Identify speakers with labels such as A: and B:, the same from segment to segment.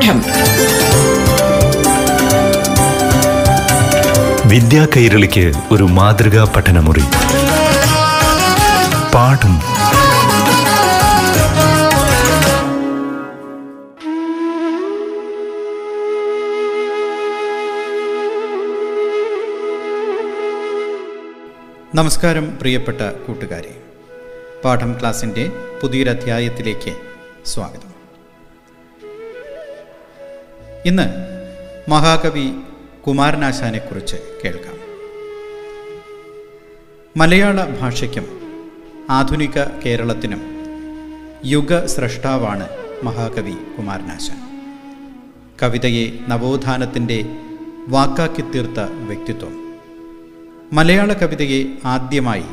A: പാഠം
B: വിദ്യാ കൈരളിക്ക് ഒരു മാതൃകാ പഠനമുറി. പാഠം.
C: നമസ്കാരം പ്രിയപ്പെട്ട കൂട്ടുകാരെ. പാഠം ക്ലാസിന്റെ പുതിയൊരധ്യായത്തിലേക്ക് സ്വാഗതം. ഇന്ന് മഹാകവി കുമാരനാശാനെക്കുറിച്ച് കേൾക്കാം. മലയാള ഭാഷയ്ക്കും ആധുനിക കേരളത്തിനും യുഗ സ്രഷ്ടാവാണ് മഹാകവി കുമാരനാശാൻ. കവിതയെ നവോത്ഥാനത്തിന്റെ വാക്കാക്കി തീർത്ത വ്യക്തിത്വം. മലയാള കവിതയെ ആദ്യമായി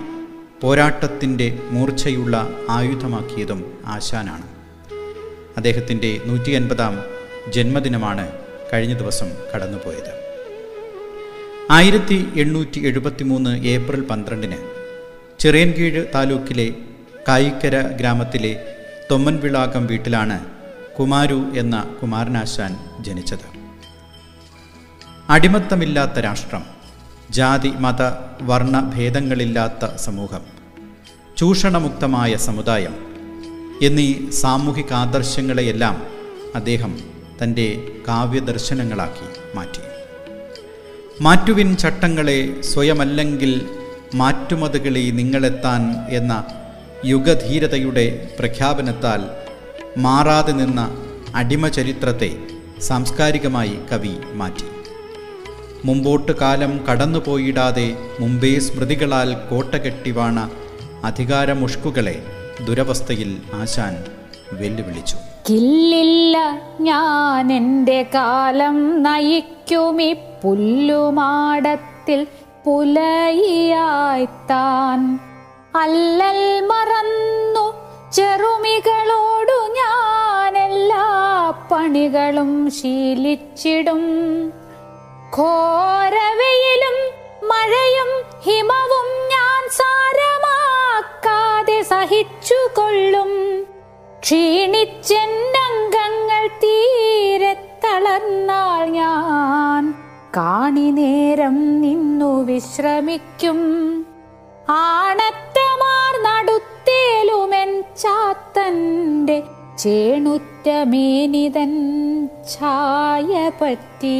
C: പോരാട്ടത്തിന്റെ മൂർച്ചയുള്ള ആയുധമാക്കിയതും ആശാനാണ്. അദ്ദേഹത്തിന്റെ നൂറ്റി അൻപതാം ജന്മദിനമാണ് കഴിഞ്ഞ ദിവസം കടന്നുപോയത്. ആയിരത്തി എണ്ണൂറ്റി എഴുപത്തി മൂന്ന് ഏപ്രിൽ പന്ത്രണ്ടിന് ചിറയൻകീഴ് താലൂക്കിലെ കായിക്കര ഗ്രാമത്തിലെ തൊമ്മൻവിളാകം വീട്ടിലാണ് കുമാരു എന്ന കുമാരനാശാൻ ജനിച്ചത്. അടിമത്തമില്ലാത്ത രാഷ്ട്രം ജാതി മത വർണ ഭേദങ്ങളില്ലാത്ത സമൂഹം ചൂഷണമുക്തമായ സമുദായം എന്നീ സാമൂഹിക ആദർശങ്ങളെയെല്ലാം അദ്ദേഹം തന്റെ കാവ്യദർശനങ്ങളാക്കി മാറ്റി. മാറ്റുവിൻ ചട്ടങ്ങളെ സ്വയമല്ലെങ്കിൽ മാറ്റുമതുകളി നിങ്ങളെത്താൻ എന്ന യുഗധീരതയുടെ പ്രഖ്യാപനത്താൽ മാറാതെ നിന്ന അടിമചരിത്രത്തെ സാംസ്കാരികമായി കവി മാറ്റി. മുമ്പോട്ട് കാലം കടന്നുപോയിടാതെ മുമ്പേ സ്മൃതികളാൽ കോട്ടകെട്ടിവാണ അധികാരമുഷ്കുകളെ ദുരവസ്ഥയിൽ ആശാൻ വെല്ലുവിളിച്ചു.
D: കില്ലില്ല ഞാൻ എന്റെ കാലം നയിക്കുമി പുല്ലുമാടത്തിൽ പുലയായിത്താൻ അല്ലൽ മറന്നു ചെറുമികളോടു ഞാൻ എല്ലാ പണികളും ശീലിച്ചിടും. ഘോരവയിലും മഴയും ഹിമവും ഞാൻ സാരമാക്കാതെ സഹിച്ചുകൊള്ളും. ക്ഷീണിച്ചെന്നംഗങ്ങൾ തീരെ തളർന്നാൾ ഞാൻ കാണി നേരം നിന്നു വിശ്രമിക്കും. ആണത്തമാർ നടുത്തേലുമെൻ ചാത്തന്റെ ചേണുറ്റമേനിതൻ ഛായ പറ്റി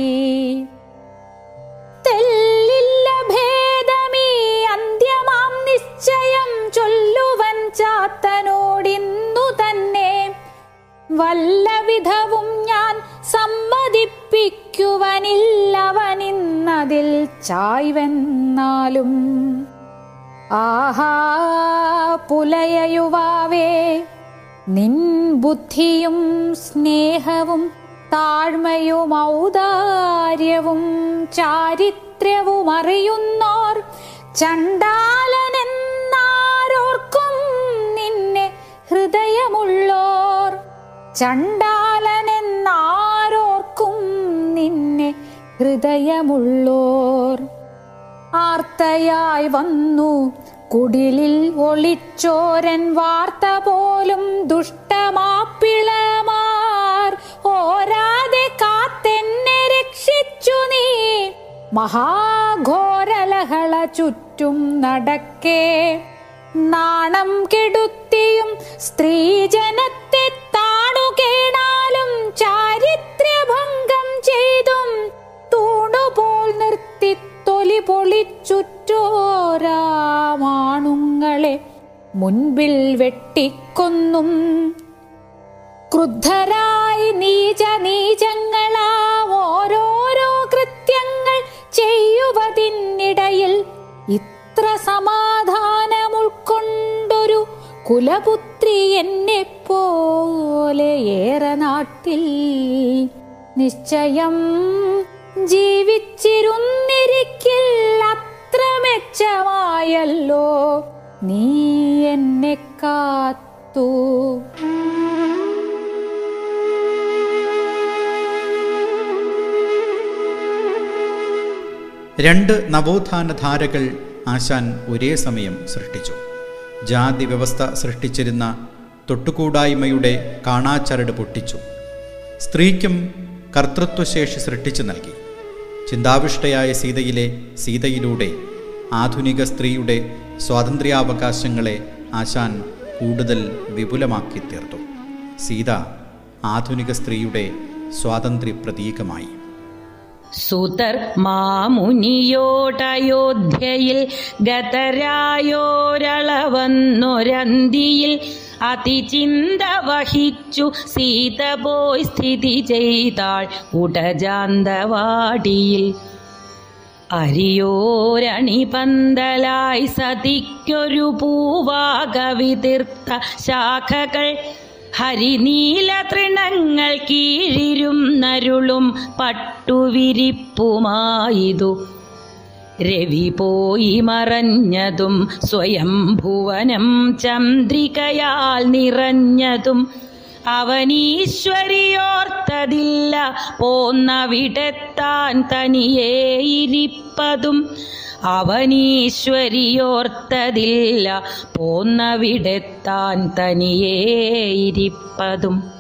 D: തെല്ലില്ല ഭേദമീ അന്ത്യമാം നിശ്ചയം ചൊല്ലുവൻ ചാത്തനോടിന്നു തന്നെ വല്ല വിധവും ഞാൻ സമ്മതിപ്പിക്കുവനില്ലവനിന്നതിൽ ചായ്വെന്നാലും. ആഹാ പുലയ യുവാവേ നിൻ ബുദ്ധിയും സ്നേഹവും താഴ്മയും ഔദാര്യവും ചാരിത്രവും അറിയുന്നോർ ചണ്ടാലനെന്നാരോർക്കും നിന്നെ ഹൃദയമുള്ളോർ ചണ്ടാലനെന്നാരോർക്കും നിന്നെ ഹൃദയമുള്ളോർ. ആർത്തയായി വന്നു കുടിലിൽ ഒളിച്ചോരൻ വാർത്ത പോലും ദുഷ്ടമാപ്പിളമാർ. ഓരാതെ കാത്തെന്നെ രക്ഷിച്ചു നീ. മഹാഘോരലഹള ചുറ്റും നടക്കേ. നാണം കെടുത്തിയും സ്ത്രീജനത്തെ പൊളിച്ചുറ്റോരാമാണുങ്ങളെ മുൻപിൽ വെട്ടിക്കൊന്നും. ക്രുദ്ധരായി നീച നീചങ്ങളാ ഓരോരോ കൃത്യങ്ങൾ ചെയ്യുവതിനിടയിൽ ഇത്ര സമാധാനമുൾക്കൊണ്ടൊരു കുലപുത്രി എന്നെ പോലെ ഏറെ നാട്ടിൽ. നിശ്ചയം ജീവിച്ചിരുന്നിരിക്കിൽ അത്ര മെച്ചമായല്ലോ നീ എന്നെ കാത്തു.
C: രണ്ട് നവോത്ഥാന ധാരകൾ ആശാൻ ഒരേ സമയം സൃഷ്ടിച്ചു. ജാതി വ്യവസ്ഥ സൃഷ്ടിച്ചിരുന്ന തൊട്ടുകൂടായ്മയുടെ കാണാച്ചരട് പൊട്ടിച്ചു. സ്ത്രീക്കും കർത്തൃത്വശേഷി സൃഷ്ടിച്ചു നൽകി. ചിന്താവിഷ്ടയായ സീതയിലെ സീതയിലൂടെ ആധുനിക സ്ത്രീയുടെ സ്വാതന്ത്ര്യാവകാശങ്ങളെ ആശാൻ കൂടുതൽ വിപുലമാക്കി തീർത്തു സീത ആധുനിക സ്ത്രീയുടെ സ്വാതന്ത്ര്യ പ്രതീകമായി
A: സുതർ മാമുനിയോടയോധ്യയിൽ ഗതരായോരളവന്നൊരന്തിയിൽ അതിചിന്ത വഹിച്ചു. സീത പോയി സ്ഥിതി ചെയ്താൾ ഉടജാന്തവാടിയിൽ. അരിയോരണി പന്തലായി സതിക്കൊരു പൂവാകവിതീർത്ത ശാഖകൾ. ഹരിനീല തൃണങ്ങൾ കീഴിരും നരുളും പട്ടുവിരിപ്പുമായിതു. രവി പോയി മറഞ്ഞതും സ്വയം ഭുവനം ചന്ദ്രികയാൽ നിറഞ്ഞതും അവനീശ്വരിയോർത്തതില്ല പോന്നവിടെത്താൻ തനിയേ ഇരിപ്പതും അവനീശ്വരിയോർത്തതില്ല പോന്നവിടെത്താൻ തനിയേ ഇരിപ്പതും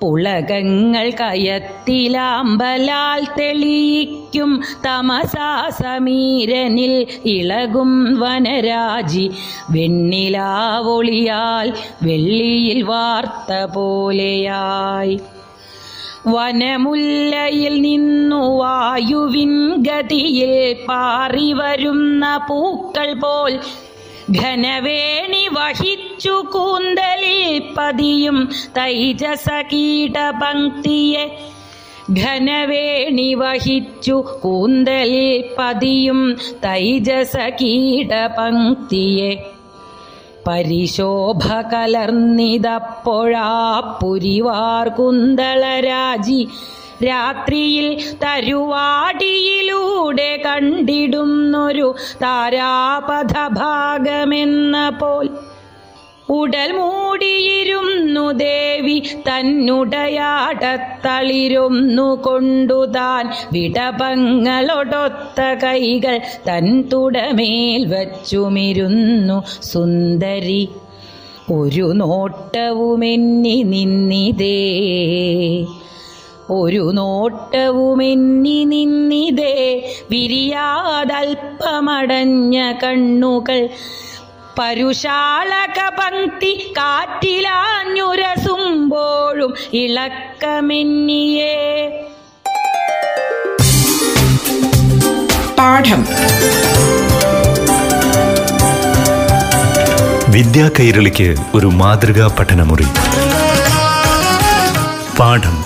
A: പുളകങ്ങൾ കയത്തിലാമ്പലാൽ തെളിയിക്കും തമസാ സമീരനിൽ ഇളകും വനരാജി. വെണ്ണിലാവൊളിയാൽ വെള്ളിയിൽ വാർത്ത പോലെയായി. വനമുല്ലയിൽ നിന്നു വായുവിൻ ഗതിയിൽ പാറി വരുന്ന പൂക്കൾ പോൽ ഘനവേണി വഹിച്ചു കൂന്തലിൽ പതിയും തൈജസ കീടപങ്ക്തിയെ ഘനവേണി വഹിച്ചു കൂന്തലിൽ പതിയും തൈജസ കീടപങ്ക്തിയെ പരിശോഭ കലർന്നിതപ്പോഴാ പുരിവാർ കുന്തളരാജി രാത്രിയിൽ തരുവാടിയിലൂടെ കണ്ടിടുന്നൊരു താരാപഥഭാഗമെന്ന പോൽ ഉടൽ മൂടിയിരുന്നു ദേവി തന്നുടയാടത്തളിരുന്നു കൊണ്ടുതാൻ വിടപങ്ങളൊടൊത്ത കൈകൾ തൻ തുടമേൽ വച്ചുമിരുന്നു സുന്ദരി. ഒരു നോട്ടവുമെന്നി നിന്നിതേ. ഒരു നോട്ടവുമെന്നി നിന്നിതേ വിരിയാതൽപ്പമടഞ്ഞ കണ്ണുകൾ. പരുഷാളക പങ്ക്തി കാറ്റിലാഞ്ഞുരസുമ്പോഴും ഇളക്കമെന്നിയേ.
E: പാഠം.
B: വിദ്യാ കൈരളിക്ക് ഒരു മാതൃകാ പഠനമുറി. പാഠം.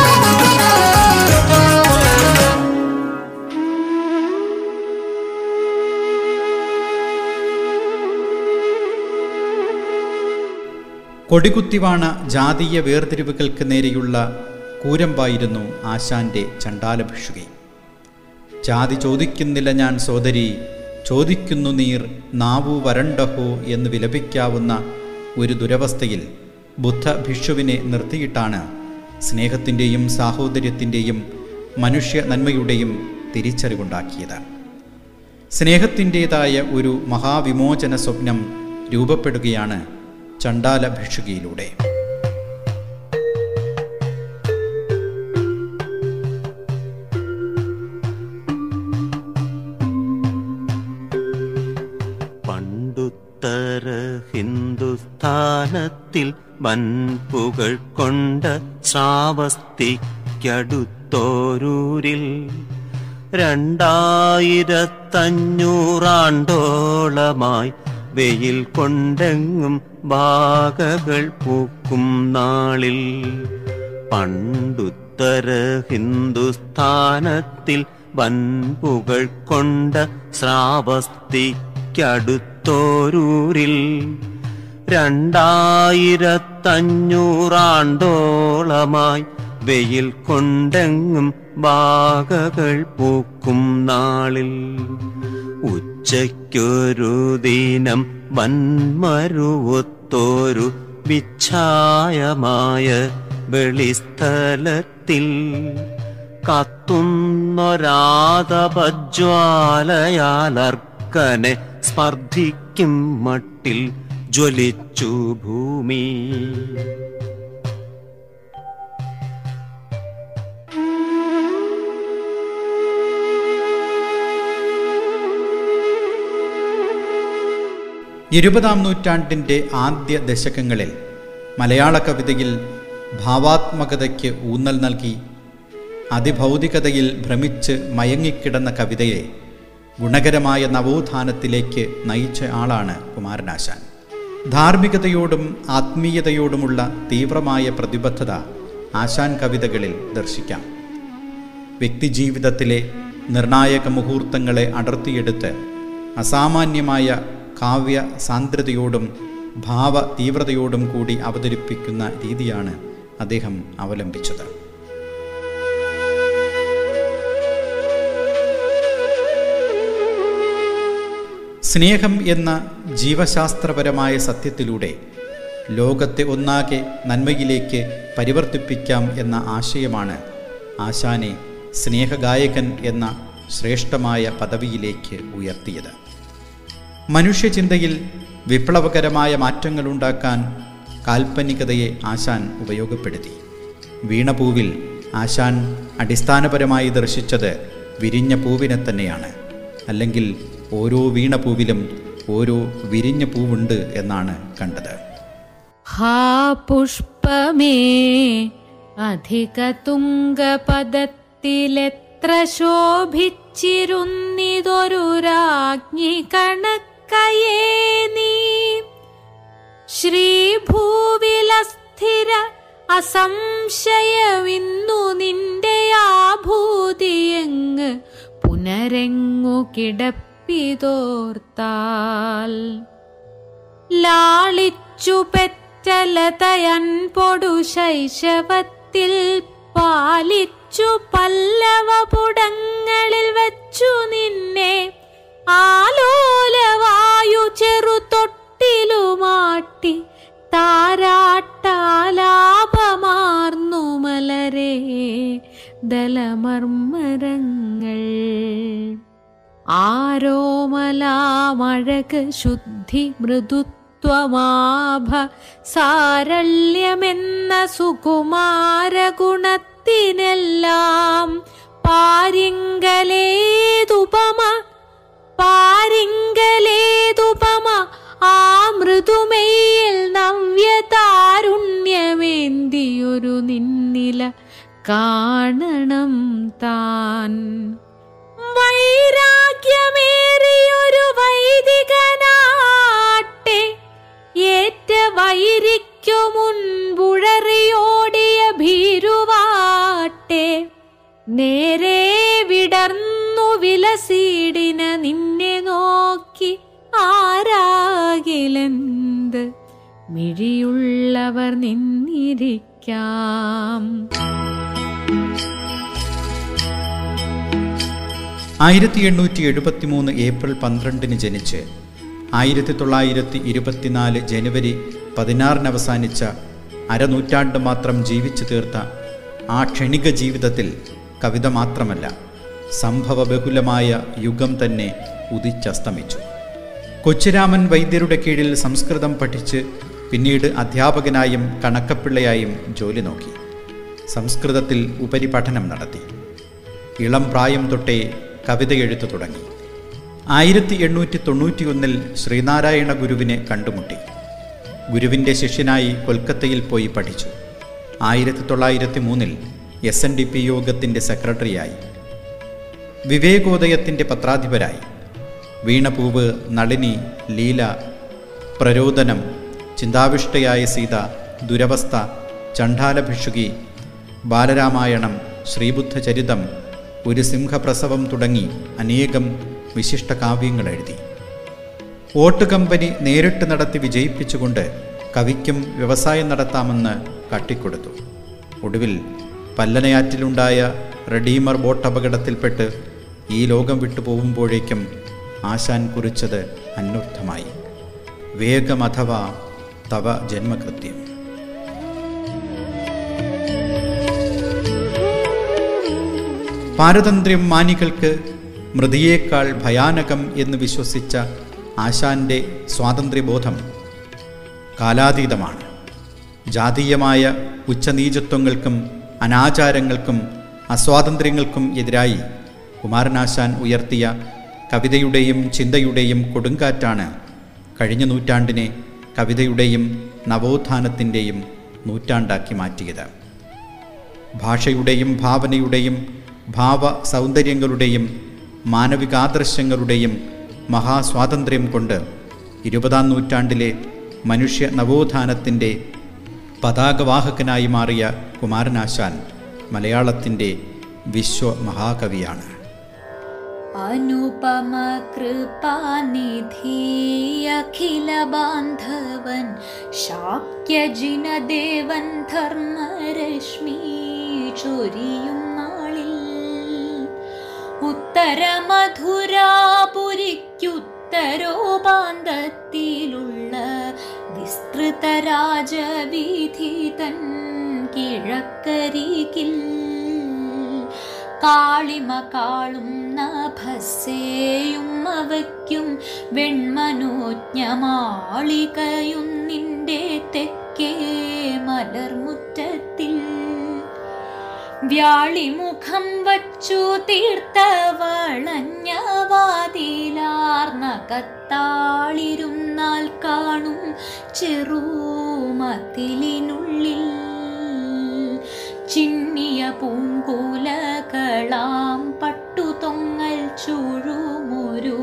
C: കൊടികുത്തിവാണ ജാതീയ വേർതിരിവുകൾക്ക് നേരെയുള്ള കൂരമ്പായിരുന്നു ആശാന്റെ ചണ്ടാലഭിഷുകി ജാതി ചോദിക്കുന്നില്ല ഞാൻ സോദരി ചോദിക്കുന്നു നീർ നാവു വരണ്ടഹോ എന്ന് വിലപിക്കാവുന്ന ഒരു ദുരവസ്ഥയിൽ ബുദ്ധ ഭിക്ഷുവിനെ നിർത്തിയിട്ടാണ് സ്നേഹത്തിന്റെയും സാഹോദര്യത്തിന്റെയും മനുഷ്യ നന്മയുടെയും തിരിച്ചറിവുണ്ടാക്കിയത്. സ്നേഹത്തിന്റെതായ ഒരു മഹാവിമോചന സ്വപ്നം രൂപപ്പെടുകയാണ് ചണ്ടാല ഭിക്ഷുകിയിലൂടെ
F: പണ്ടുത്തര ഹിന്ദുസ്ഥാനത്തിൽ വൻപുകൾ കൊണ്ട ശ്രാവസ്തിക്കടുത്തോരൂരിൽ രണ്ടായിരത്തഞ്ഞൂറാണ്ടോളമായി വെയിൽ കൊണ്ടെങ്ങും ബാഗകൾ പൂക്കും നാളിൽ. പണ്ടുത്തര ഹിന്ദുസ്ഥാനത്തിൽ വൻപുകൾ കൊണ്ട ശ്രാവസ്തിക്കടുത്തോരൂരിൽ. രണ്ടായിരത്തഞ്ഞൂറാണ്ടോളമായി വെയിൽ കൊണ്ടെങ്ങും ബാഗകൾ പൂക്കും നാളിൽ. ഉച്ചയ്ക്കൊരു ദിനം വന്മരുവൊത്തോരു വിച്ഛായമായ വെളിസ്ഥലത്തിൽ കത്തുന്നൊരാതപജ്വാലയാലർക്കനെ സ്പർദ്ധിക്കും മട്ടിൽ ജ്വലിച്ചു ഭൂമി.
C: ഇരുപതാം നൂറ്റാണ്ടിന്റെ ആദ്യ ദശകങ്ങളിൽ മലയാള കവിതയിൽ ഭാവാത്മകതയ്ക്ക് ഊന്നൽ നൽകി അതിഭൗതികതയിൽ ഭ്രമിച്ച് മയങ്ങിക്കിടന്ന കവിതയെ ഗുണകരമായ നവോത്ഥാനത്തിലേക്ക് നയിച്ച ആളാണ് കുമാരനാശാൻ. ധാർമ്മികതയോടും ആത്മീയതയോടുമുള്ള തീവ്രമായ പ്രതിബദ്ധത ആശാൻ കവിതകളിൽ ദർശിക്കാം. വ്യക്തിജീവിതത്തിലെ നിർണായക മുഹൂർത്തങ്ങളെ അടർത്തിയെടുത്ത് അസാമാന്യമായ കാവ്യ സാന്ദ്രതയോടും ഭാവ തീവ്രതയോടും കൂടി അവതരിപ്പിക്കുന്ന രീതിയാണ് അദ്ദേഹം അവലംബിച്ചത്. സ്നേഹം എന്ന ജീവശാസ്ത്രപരമായ സത്യത്തിലൂടെ ലോകത്തെ ഒന്നാകെ നന്മയിലേക്ക് പരിവർത്തിപ്പിക്കാം എന്ന ആശയമാണ് ആശാനെ സ്നേഹഗായകൻ എന്ന ശ്രേഷ്ഠമായ പദവിയിലേക്ക് ഉയർത്തിയത്. മനുഷ്യചിന്തയിൽ വിപ്ലവകരമായ മാറ്റങ്ങളുണ്ടാക്കാൻ കാൽപ്പനികതയെ ആശാൻ ഉപയോഗപ്പെടുത്തി. വീണപൂവിൽ ആശാൻ അടിസ്ഥാനപരമായി ദർശിച്ചത് വിരിഞ്ഞ പൂവിനെ തന്നെയാണ്. അല്ലെങ്കിൽ ഓരോ വീണപൂവിലും ഓരോ വിരിഞ്ഞ പൂവുണ്ട് എന്നാണ് കണ്ടത്.
G: ഹാ പുഷ്പമേ അധിക തുംഗപദത്തിലെത്ര ശോഭിച്ചിരുന്നിതൊരു രാജ്ഞി കണക്കയേ നീ. ശ്രീഭൂവിലസ്ഥിര അസംശയവിന്നു നിന്റെ ആഭൂതിയങ്ങ് പുനരെങ്ങു കിടപ്പിതോർത്താൽ ലാളിച്ചു പെറ്റലതയൻ പൊടു ശൈശവത്തിൽ പാലിച്ചു പല്ലവപുടങ്ങളിൽ ശുദ്ധി മൃദുത്വമാഭ സാരള്യമെന്ന സുകുമാരഗുണത്തിനെല്ലാം പാരിങ്കലേതുപമ പാരിങ്കലേതുപമ ആ മൃദുമയിൽ നവ്യതാരുണ്യമേന്തിയൊരു നിന്നില കാണണം താൻ. വൈരാഗ്യമേറിയൊരു വൈദികനാട്ടെ ഏറ്റ വൈരിക്കു മുൻപുഴറിയോടിയ ഭീരുവാട്ടെ. നേരെ വിടർന്നു വിലസീടിന നിന്നെ നോക്കി ആരാകിലെന്ത്? മിഴിയുള്ളവർ നിന്നിരിക്കാം.
C: ആയിരത്തി എണ്ണൂറ്റി എഴുപത്തി മൂന്ന് ഏപ്രിൽ പന്ത്രണ്ടിന് ജനിച്ച് ആയിരത്തി തൊള്ളായിരത്തി ഇരുപത്തിനാല് ജനുവരി പതിനാറിന് അവസാനിച്ച അരനൂറ്റാണ്ട് മാത്രം ജീവിച്ചു തീർത്ത ആ ക്ഷണിക ജീവിതത്തിൽ കവിത മാത്രമല്ല സംഭവബഹുലമായ യുഗം തന്നെ ഉദിച്ചസ്തമിച്ചു. കൊച്ചിരാമൻ വൈദ്യരുടെ കീഴിൽ സംസ്കൃതം പഠിച്ച് പിന്നീട് അധ്യാപകനായും കണക്കപ്പിള്ളയായും ജോലി നോക്കി. സംസ്കൃതത്തിൽ ഉപരിപഠനം നടത്തി. ഇളം പ്രായം തൊട്ടേ കവിത എഴുത്തു തുടങ്ങി. ആയിരത്തി എണ്ണൂറ്റി തൊണ്ണൂറ്റിയൊന്നിൽ ശ്രീനാരായണ ഗുരുവിനെ കണ്ടുമുട്ടി. ഗുരുവിന്റെ ശിഷ്യനായി കൊൽക്കത്തയിൽ പോയി പഠിച്ചു. ആയിരത്തി തൊള്ളായിരത്തി മൂന്നിൽ എസ് എൻ ഡി പി യോഗത്തിന്റെ സെക്രട്ടറിയായി. വിവേകോദയത്തിന്റെ പത്രാധിപരായി. വീണപൂവ് നളിനി ലീല പ്രരോദനം ചിന്താവിഷ്ടയായ സീത ദുരവസ്ഥ ചണ്ഡാലഭിഷുകി ബാലരാമായണം ശ്രീബുദ്ധചരിതം ഒരു സിംഹപ്രസവം തുടങ്ങി അനേകം വിശിഷ്ട കാവ്യങ്ങൾ എഴുതി. വോട്ട് കമ്പനി നേരിട്ട് നടത്തി വിജയിപ്പിച്ചുകൊണ്ട് കവിക്കും വ്യവസായം നടത്താമെന്ന് കട്ടിക്കൊടുത്തു. ഒടുവിൽ പല്ലനയാറ്റിലുണ്ടായ റെഡീമർ ബോട്ട് അപകടത്തിൽപ്പെട്ട് ഈ ലോകം വിട്ടു പോകുമ്പോഴേക്കും ആശാൻ കുറിച്ചത് അന്വർത്ഥമായി. വേഗം അഥവാ തവ ജന്മകൃത്യം. പാരതന്ത്ര്യം മാനികൾക്ക് മൃതിയേക്കാൾ ഭയാനകം എന്ന് വിശ്വസിച്ച ആശാന്റെ സ്വാതന്ത്ര്യബോധം കാലാതീതമാണ്. ജാതീയമായ ഉച്ചനീചത്വങ്ങൾക്കും അനാചാരങ്ങൾക്കും അസ്വാതന്ത്ര്യങ്ങൾക്കും എതിരായി കുമാരനാശാൻ ഉയർത്തിയ കവിതയുടെയും ചിന്തയുടെയും കൊടുങ്കാറ്റാണ് കഴിഞ്ഞ നൂറ്റാണ്ടിനെ കവിതയുടെയും നവോത്ഥാനത്തിന്റെയും നൂറ്റാണ്ടാക്കി മാറ്റിയത്. ഭാഷയുടെയും ഭാവനയുടെയും ഭാവ സൗന്ദര്യങ്ങളുടെയും മാനവികാദർശങ്ങളുടെയും മഹാസ്വാതന്ത്ര്യം കൊണ്ട് ഇരുപതാം നൂറ്റാണ്ടിലെ മനുഷ്യ നവോത്ഥാനത്തിന്റെ പതാകവാഹകനായി മാറിയ കുമാരനാശാൻ മലയാളത്തിന്റെ വിശ്വ മഹാകവിയാണ്
E: അനുപമ കൃപാനിധി അഖില ബാന്ധവൻ ശാക്യജിനദേവൻ ധർമ്മരശ്മി ചൊരിയും ഉത്തരമധുരാപുരിക്കുത്തരോപാന്തത്തിലുള്ള വിസ്തൃത രാജവീഥി തൻ കിഴക്കരികിൽ കാളിമ കാളും നഭസ്സേയും അവയ്ക്കും വെൺമനോജ്ഞമാളികയും നിന്റെ തെക്കേ മലർമുറ്റത്തിൽ വ്യാളിമുഖം വച്ചു തീർത്ത കത്താളിരുന്നാൽ കാണും ചെറുമത്തിലിനുള്ളിൽ ചിന്നിയ പൂങ്കൂലകളാം പട്ടുതൊങ്ങൽ ചുഴുമൊരു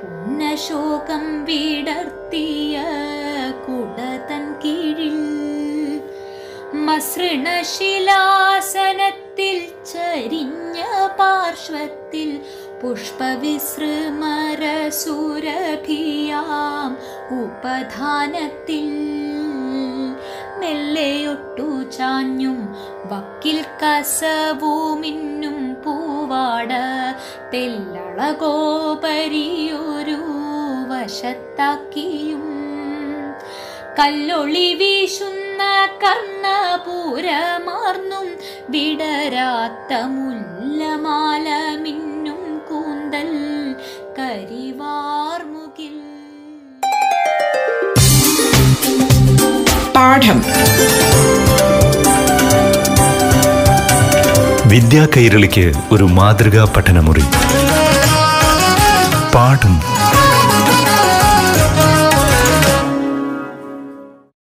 E: പുന്നശോകം വിടർത്തിയ കുടതൻ മസൃണശിലാസനത്തിൽ ചരിഞ്ഞ പാർശ്വത്തിൽ പുഷ്പവിസൃമരസുരഭിയാം ഉപധാനത്തിൽ. മെല്ലെയൊട്ടു ചാഞ്ഞും വക്കിൽ കസവുമിന്നും പൂവാട തെല്ലളകോപരിയൊരു വശത്താക്കിയും. കല്ലൊളി വീശുന്ന കർണപൂരമാർന്നും വിടരാത്ത മുല്ലമാല മിന്നും കൂന്തൽ കരിവാർമുകിൽ.
H: പാഠം.
B: വിദ്യാ കൈരളിക്ക് ഒരു മാതൃകാ പഠനമുറി. പാഠം.